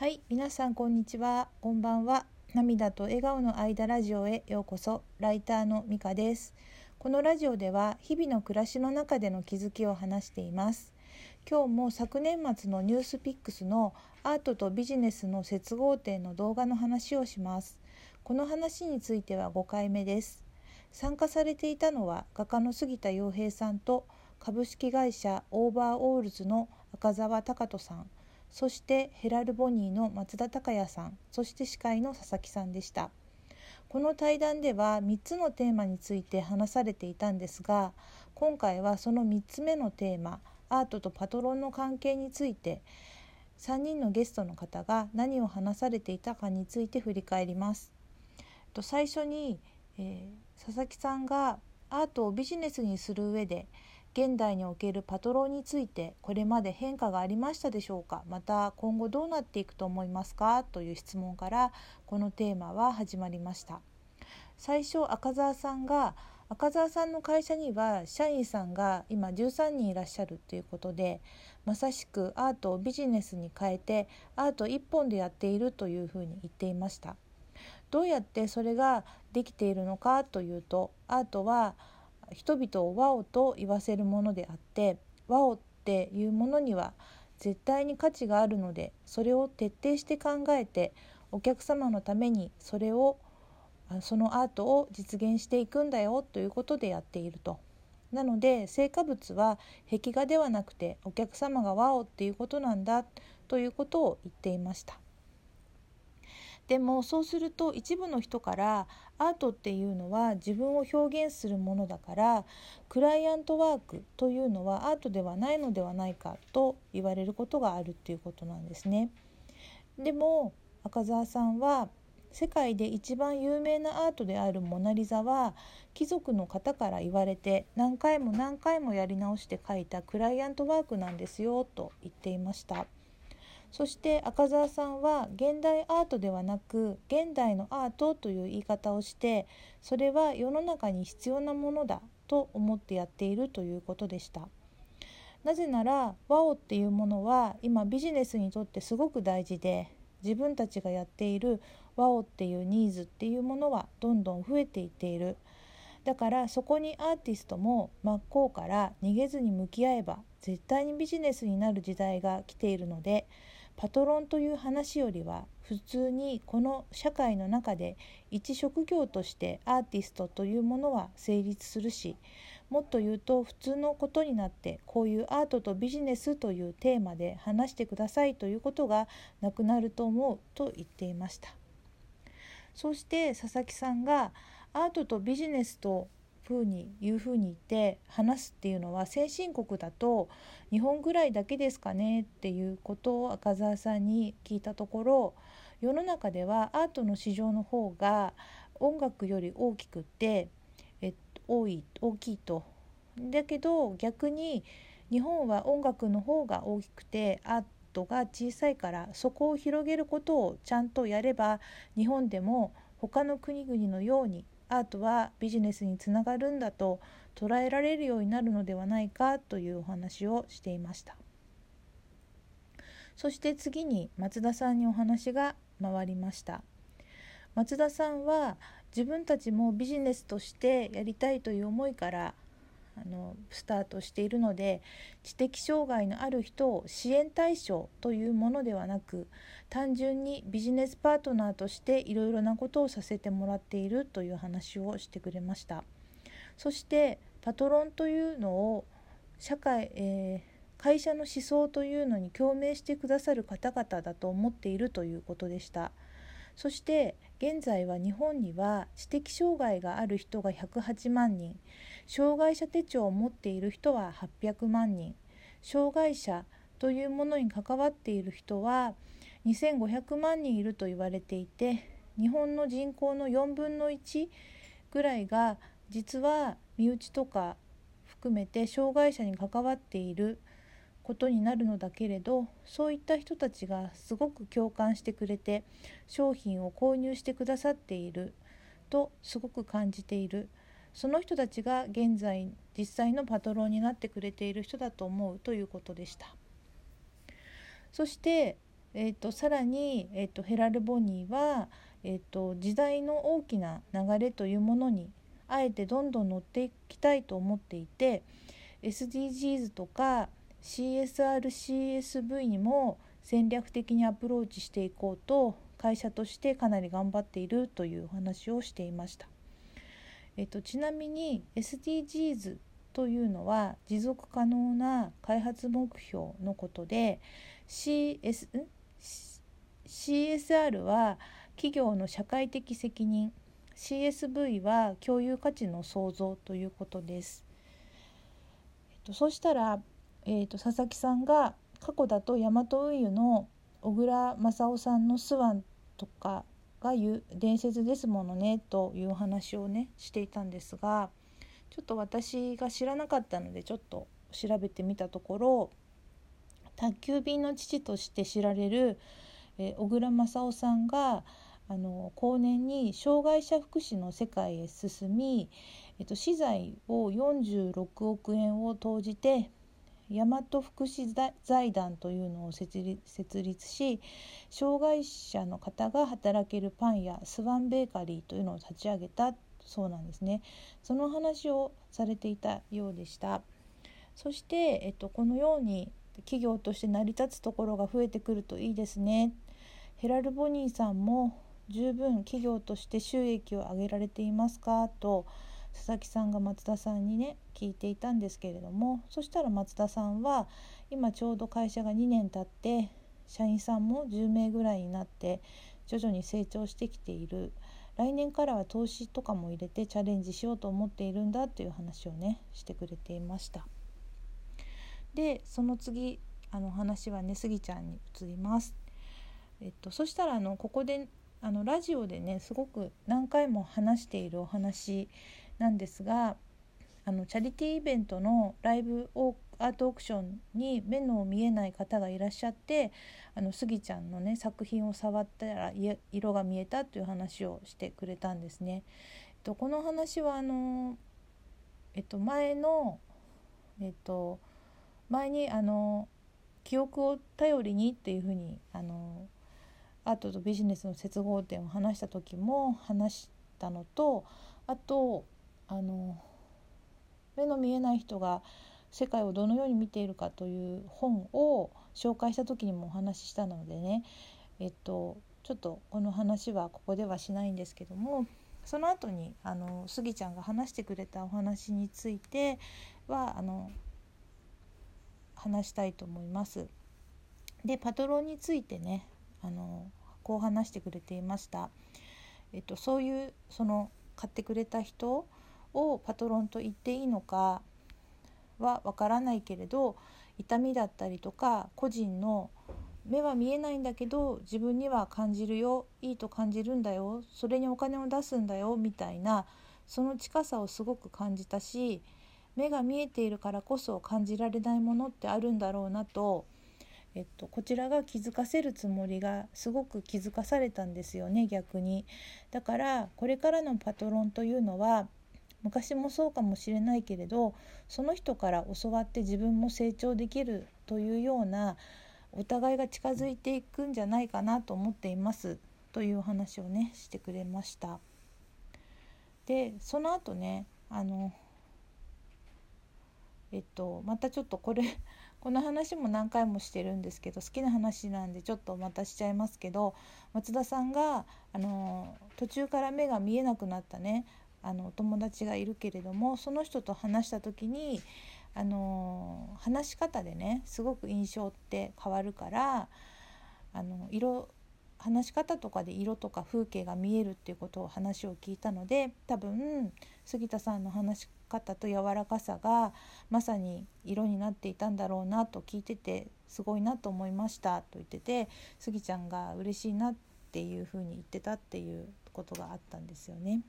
はい皆さんこんにちは。こんばんは。涙と笑顔の間ラジオへようこそ。ライターのみかです。このラジオでは日々の暮らしの中での気づきを話しています。今日も昨年末の NewsPicks のアートとビジネスの接合点の動画の話をします。この話については5回目です。参加されていたのは画家の杉田洋平さんと株式会社オーバーオールズの赤澤隆人さん。そしてヘラルボニーの松田孝也さんそして司会の佐々木さんでしたこの対談では3つのテーマについて話されていたんですが今回はその3つ目のテーマアートとパトロンの関係について3人のゲストの方が何を話されていたかについて振り返ります。最初に、えー、佐々木さんがアートをビジネスにする上で現代におけるパトロンについてこれまで変化がありましたでしょうか？また今後どうなっていくと思いますか？という質問からこのテーマは始まりました。最初赤澤さんが赤澤さんの会社には社員さんが今13人いらっしゃるということでまさしくアートをビジネスに変えてアート一本でやっているというふうに言っていました。どうやってそれができているのかというとアートは人々をワオと言わせるものであってワオっていうものには絶対に価値があるのでそれを徹底して考えてお客様のためにそれをそのアートを実現していくんだよということでやっていると。なので成果物は壁画ではなくてお客様がワオっていうことなんだということを言っていました。でもそうすると一部の人からアートっていうのは自分を表現するものだからクライアントワークというのはアートではないのではないかと言われることがあるっていうことなんですね。でも赤澤さんは世界で一番有名なアートであるモナ・リザは貴族の方から言われて何回も何回もやり直して描いたクライアントワークなんですよと言っていました。そして赤澤さんは現代アートではなく現代のアートという言い方をしてそれは世の中に必要なものだと思ってやっているということでした。なぜならワオっていうものは今ビジネスにとってすごく大事で自分たちがやっているワオっていうニーズっていうものはどんどん増えていっているだからそこにアーティストも真っ向から逃げずに向き合えば絶対にビジネスになる時代が来ているのでパトロンという話よりは普通にこの社会の中で一職業としてアーティストというものは成立するしもっと言うと普通のことになってこういうアートとビジネスというテーマで話してくださいということがなくなると思うと言っていました。そして佐々木さんがアートとビジネスとふうにいうふうに言って話すっていうのは先進国だと日本ぐらいだけですかねっていうことを赤澤さんに聞いたところ世の中ではアートの市場の方が音楽より大きくてえ多い大きいと。だけど逆に日本は音楽の方が大きくてアートが小さいからそこを広げることをちゃんとやれば日本でも他の国々のようにアートはビジネスにつながるんだと捉えられるようになるのではないかというお話をしていました。そして次に松田さんにお話が回りました。松田さんは自分たちもビジネスとしてやりたいという思いからあのスタートしているので知的障害のある人を支援対象というものではなく単純にビジネスパートナーとしていろいろなことをさせてもらっているという話をしてくれました。そしてパトロンというのを社会、えー、会社の思想というのに共鳴してくださる方々だと思っているということでした。そして現在は日本には知的障害がある人が108万人障害者手帳を持っている人は800万人障害者というものに関わっている人は2500万人いると言われていて日本の人口の4分の1ぐらいが実は身内とか含めて障害者に関わっていることになるのだけれどそういった人たちがすごく共感してくれて商品を購入してくださっているとすごく感じている。その人たちが現在実際のパトロンになってくれている人だと思うということでした。そしてえーと、さらに、えーと、ヘラル・ボニーは、えーと時代の大きな流れというものにあえてどんどん乗っていきたいと思っていて SDGs とか CSRCSV にも戦略的にアプローチしていこうと会社としてかなり頑張っているというお話をしていました。えっと、ちなみに SDGs というのは持続可能な開発目標のことで CS CSR は企業の社会的責任 CSV は共有価値の創造ということです。えっと、そうしたら、えっと、佐々木さんが過去だと大和運輸の小倉正夫さんの「スワン」とかが言う伝説ですものねという話をねしていたんですがちょっと私が知らなかったのでちょっと調べてみたところ宅急便の父として知られる、え小倉正夫さんがあの後年に障害者福祉の世界へ進み、えっと、資材を46億円を投じて大和福祉財団というのを設立し障害者の方が働けるパン屋スワンベーカリーというのを立ち上げたそうなんですね。その話をされていたようでした。そして、えっと、このように企業として成り立つところが増えてくるといいですね。ヘラル・ボニーさんも十分企業として収益を上げられていますか？と佐々木さんが松田さんにね聞いていたんですけれどもそしたら松田さんは今ちょうど会社が2年経って社員さんも10名ぐらいになって徐々に成長してきている来年からは投資とかも入れてチャレンジしようと思っているんだっていう話をねしてくれていました。でその次あの話はねスギちゃんに移ります。えっと、そしたらあのここであのラジオでねすごく何回も話しているお話なんですがあのチャリティーイベントのライブアートオークションに目の見えない方がいらっしゃってあのスギちゃんのね作品を触ったら色が見えたという話をしてくれたんですね。えっと、この話はあの、えっと、前の、えっと、前にあの記憶を頼りにっていうふうにあのアートとビジネスの接合点を話した時も話したのとあとあの目の見えない人が世界をどのように見ているかという本を紹介した時にもお話ししたのでねえっとちょっとこの話はここではしないんですけどもその後にあのスギちゃんが話してくれたお話についてはあの話したいと思います。でパトロンについてねあのこう話してくれていました。えっと、そういうその買ってくれた人をパトロンと言っていいのかはわからないけれど痛みだったりとか個人の目は見えないんだけど自分には感じるよいいと感じるんだよそれにお金を出すんだよみたいなその近さをすごく感じたし目が見えているからこそ感じられないものってあるんだろうなとえっと、こちらが気づかせるつもりがすごく気づかされたんですよね逆に。だからこれからのパトロンというのは昔もそうかもしれないけれどその人から教わって自分も成長できるというようなお互いが近づいていくんじゃないかなと思っていますという話をねしてくれました。でその後ねあのえっとまたちょっとこれ この話も何回もしてるんですけど好きな話なんでちょっとまたしちゃいますけど松田さんがあの途中から目が見えなくなったねあのお友達がいるけれどもその人と話した時にあの話し方でねすごく印象って変わるからあの色話し方とかで色とか風景が見えるっていうことを話を聞いたので多分杉田さんの話し方と柔らかさがまさに色になっていたんだろうなと聞いててすごいなと思いましたと言ってて杉ちゃんが嬉しいなっていうふうに言ってたっていうことがあったんですよね。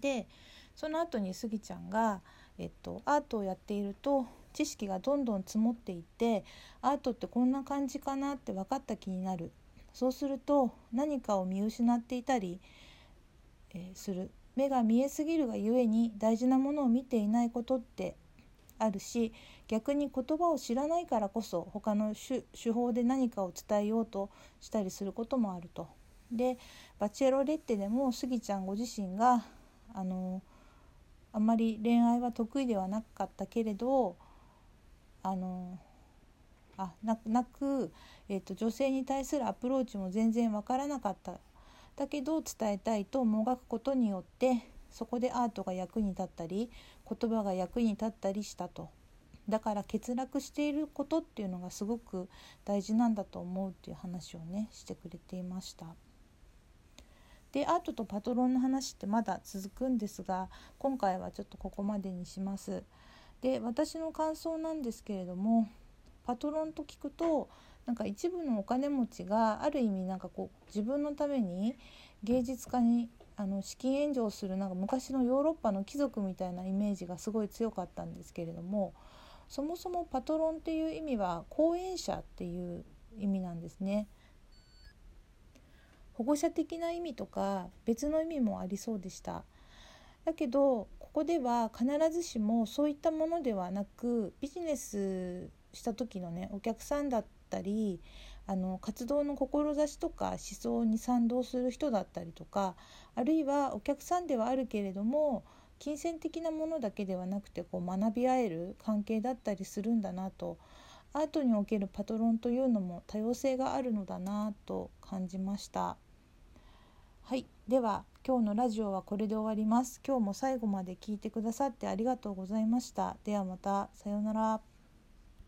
でその後にスギちゃんが、えっと、アートをやっていると知識がどんどん積もっていってアートってこんな感じかなって分かった気になるそうすると何かを見失っていたり、えー、する目が見えすぎるがゆえに大事なものを見ていないことってあるし逆に言葉を知らないからこそ他の手法で何かを伝えようとしたりすることもあると。で「バチェロレッテ」でもスギちゃんご自身があのあんまり恋愛は得意ではなかったけれどあのあなく、えーと、女性に対するアプローチも全然わからなかっただけど伝えたいともがくことによってそこでアートが役に立ったり言葉が役に立ったりしたとだから欠落していることっていうのがすごく大事なんだと思うっていう話をねしてくれていました。でアートとパトロンの話ってまだ続くんですが今回はちょっとここまでにします。で私の感想なんですけれどもパトロンと聞くとなんか一部のお金持ちがある意味なんかこう自分のために芸術家にあの資金援助をするなんか昔のヨーロッパの貴族みたいなイメージがすごい強かったんですけれどもそもそもパトロンっていう意味は講演者っていう意味なんですね。保護者的な意味とか別の意味もありそうでした。だけどここでは必ずしもそういったものではなくビジネスした時のねお客さんだったりあの活動の志とか思想に賛同する人だったりとかあるいはお客さんではあるけれども金銭的なものだけではなくてこう学び合える関係だったりするんだなとアートにおけるパトロンというのも多様性があるのだなと感じました。はい。では今日のラジオはこれで終わります。今日も最後まで聞いてくださってありがとうございました。ではまた。さようなら。